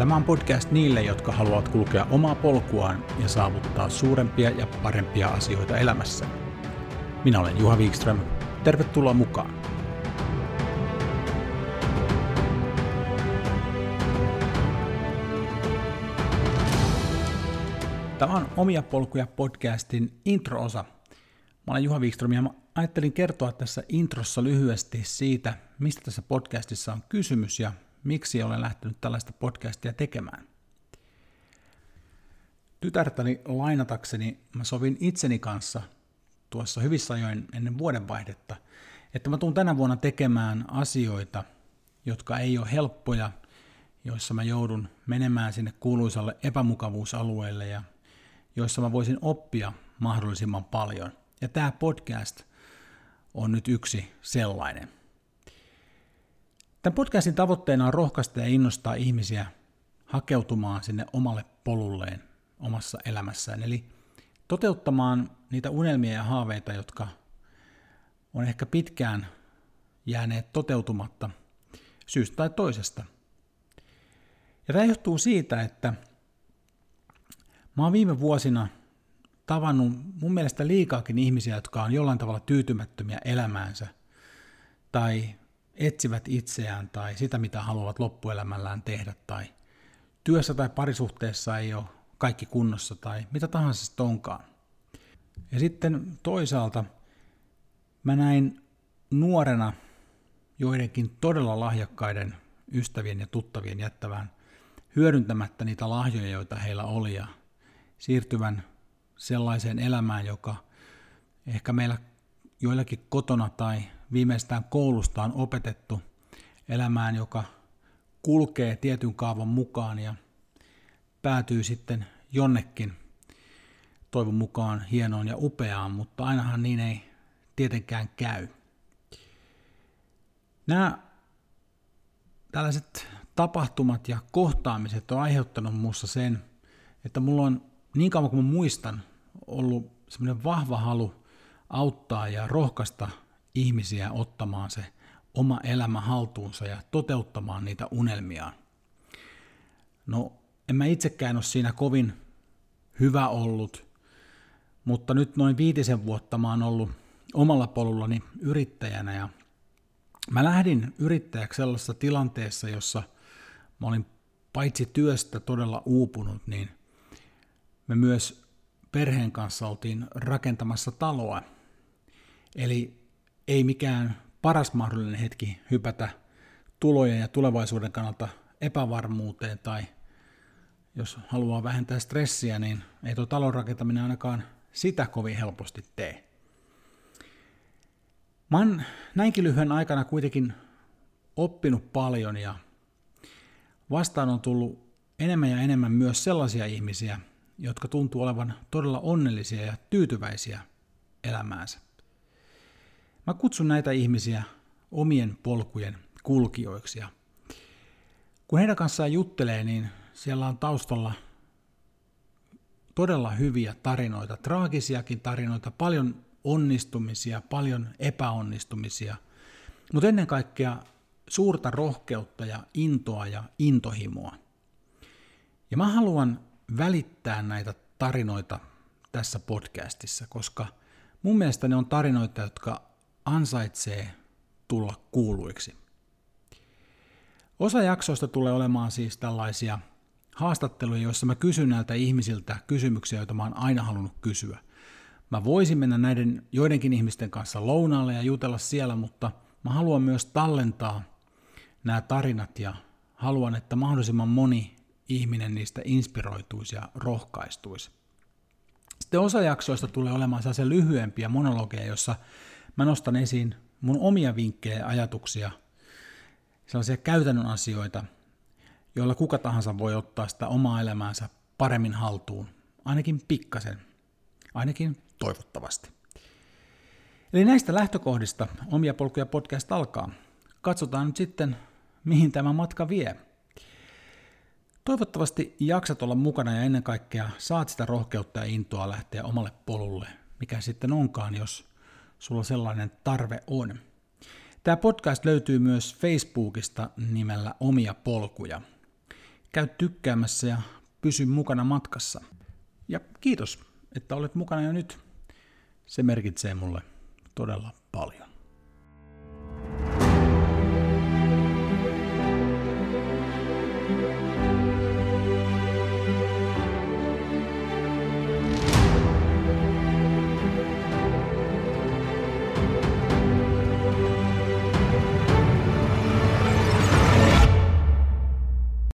Tämä on podcast niille, jotka haluavat kulkea omaa polkuaan ja saavuttaa suurempia ja parempia asioita elämässä. Minä olen Juha Wikström. Tervetuloa mukaan! Tämä on Omia polkuja podcastin intro-osa. Mä olen Juha Wikström ja mä ajattelin kertoa tässä introssa lyhyesti siitä, mistä tässä podcastissa on kysymys ja miksi olen lähtenyt tällaista podcastia tekemään. Tytärtäni lainatakseni mä sovin itseni kanssa tuossa hyvissä ajoin ennen vuodenvaihdetta, että mä tuun tänä vuonna tekemään asioita, jotka ei ole helppoja, joissa mä joudun menemään sinne kuuluisalle epämukavuusalueelle ja joissa mä voisin oppia mahdollisimman paljon. Ja tämä podcast on nyt yksi sellainen. Tämän podcastin tavoitteena on rohkaista ja innostaa ihmisiä hakeutumaan sinne omalle polulleen omassa elämässään, eli toteuttamaan niitä unelmia ja haaveita, jotka on ehkä pitkään jääneet toteutumatta syystä tai toisesta. Ja tämä johtuu siitä, että mä oon viime vuosina tavannut mun mielestä liikaakin ihmisiä, jotka on jollain tavalla tyytymättömiä elämäänsä tai etsivät itseään tai sitä, mitä haluavat loppuelämällään tehdä tai työssä tai parisuhteessa ei ole kaikki kunnossa tai mitä tahansa sitten onkaan. Ja sitten toisaalta mä näin nuorena joidenkin todella lahjakkaiden ystävien ja tuttavien jättävän hyödyntämättä niitä lahjoja, joita heillä oli ja siirtyvän sellaiseen elämään, joka ehkä meillä joillakin kotona tai viimeistään koulusta on opetettu elämään, joka kulkee tietyn kaavan mukaan ja päätyy sitten jonnekin toivon mukaan hienoon ja upeaan, mutta ainahan niin ei tietenkään käy. Nämä tällaiset tapahtumat ja kohtaamiset on aiheuttanut minussa sen, että mulla on niin kauan kuin muistan ollut semmoinen vahva halu auttaa ja rohkaista ihmisiä ottamaan se oma elämä haltuunsa ja toteuttamaan niitä unelmiaan. No, en mä itsekään ole siinä kovin hyvä ollut, mutta nyt noin viitisen vuotta mä oon ollut omalla polullani yrittäjänä ja mä lähdin yrittäjäksi sellaisessa tilanteessa, jossa mä olin paitsi työstä todella uupunut, niin me myös perheen kanssa oltiin rakentamassa taloa. Eli ei mikään paras mahdollinen hetki hypätä tulojen ja tulevaisuuden kannalta epävarmuuteen tai jos haluaa vähentää stressiä, niin ei tuo talon rakentaminen ainakaan sitä kovin helposti tee. Mä oon näinkin lyhyen aikana kuitenkin oppinut paljon ja vastaan on tullut enemmän ja enemmän myös sellaisia ihmisiä, jotka tuntuu olevan todella onnellisia ja tyytyväisiä elämäänsä. Mä kutsun näitä ihmisiä omien polkujen kulkijoiksi. Ja kun heidän kanssaan juttelee, niin siellä on taustalla todella hyviä tarinoita, traagisiakin tarinoita, paljon onnistumisia, paljon epäonnistumisia, mutta ennen kaikkea suurta rohkeutta ja intoa ja intohimoa. Ja mä haluan välittää näitä tarinoita tässä podcastissa, koska mun mielestä ne on tarinoita, jotka ansaitsee tulla kuuluiksi. Osa jaksoista tulee olemaan siis tällaisia haastatteluja, joissa mä kysyn näiltä ihmisiltä kysymyksiä, joita mä oon aina halunnut kysyä. Mä voisin mennä näiden joidenkin ihmisten kanssa lounaalle ja jutella siellä, mutta mä haluan myös tallentaa nämä tarinat ja haluan, että mahdollisimman moni ihminen niistä inspiroituisi ja rohkaistuisi. Sitten osa jaksoista tulee olemaan sellaisia lyhyempiä monologeja, jossa mä nostan esiin mun omia vinkkejä ja ajatuksia, sellaisia käytännön asioita, joilla kuka tahansa voi ottaa sitä omaa elämäänsä paremmin haltuun, ainakin pikkasen, ainakin toivottavasti. Eli näistä lähtökohdista Omia polkuja podcast alkaa. Katsotaan nyt sitten, mihin tämä matka vie. Toivottavasti jaksat olla mukana ja ennen kaikkea saat sitä rohkeutta ja intoa lähteä omalle polulle, mikä sitten onkaan, jos sulla sellainen tarve on. Tämä podcast löytyy myös Facebookista nimellä Omia polkuja. käy tykkäämässä ja pysy mukana matkassa. Ja kiitos, että olet mukana jo nyt. Se merkitsee mulle todella paljon.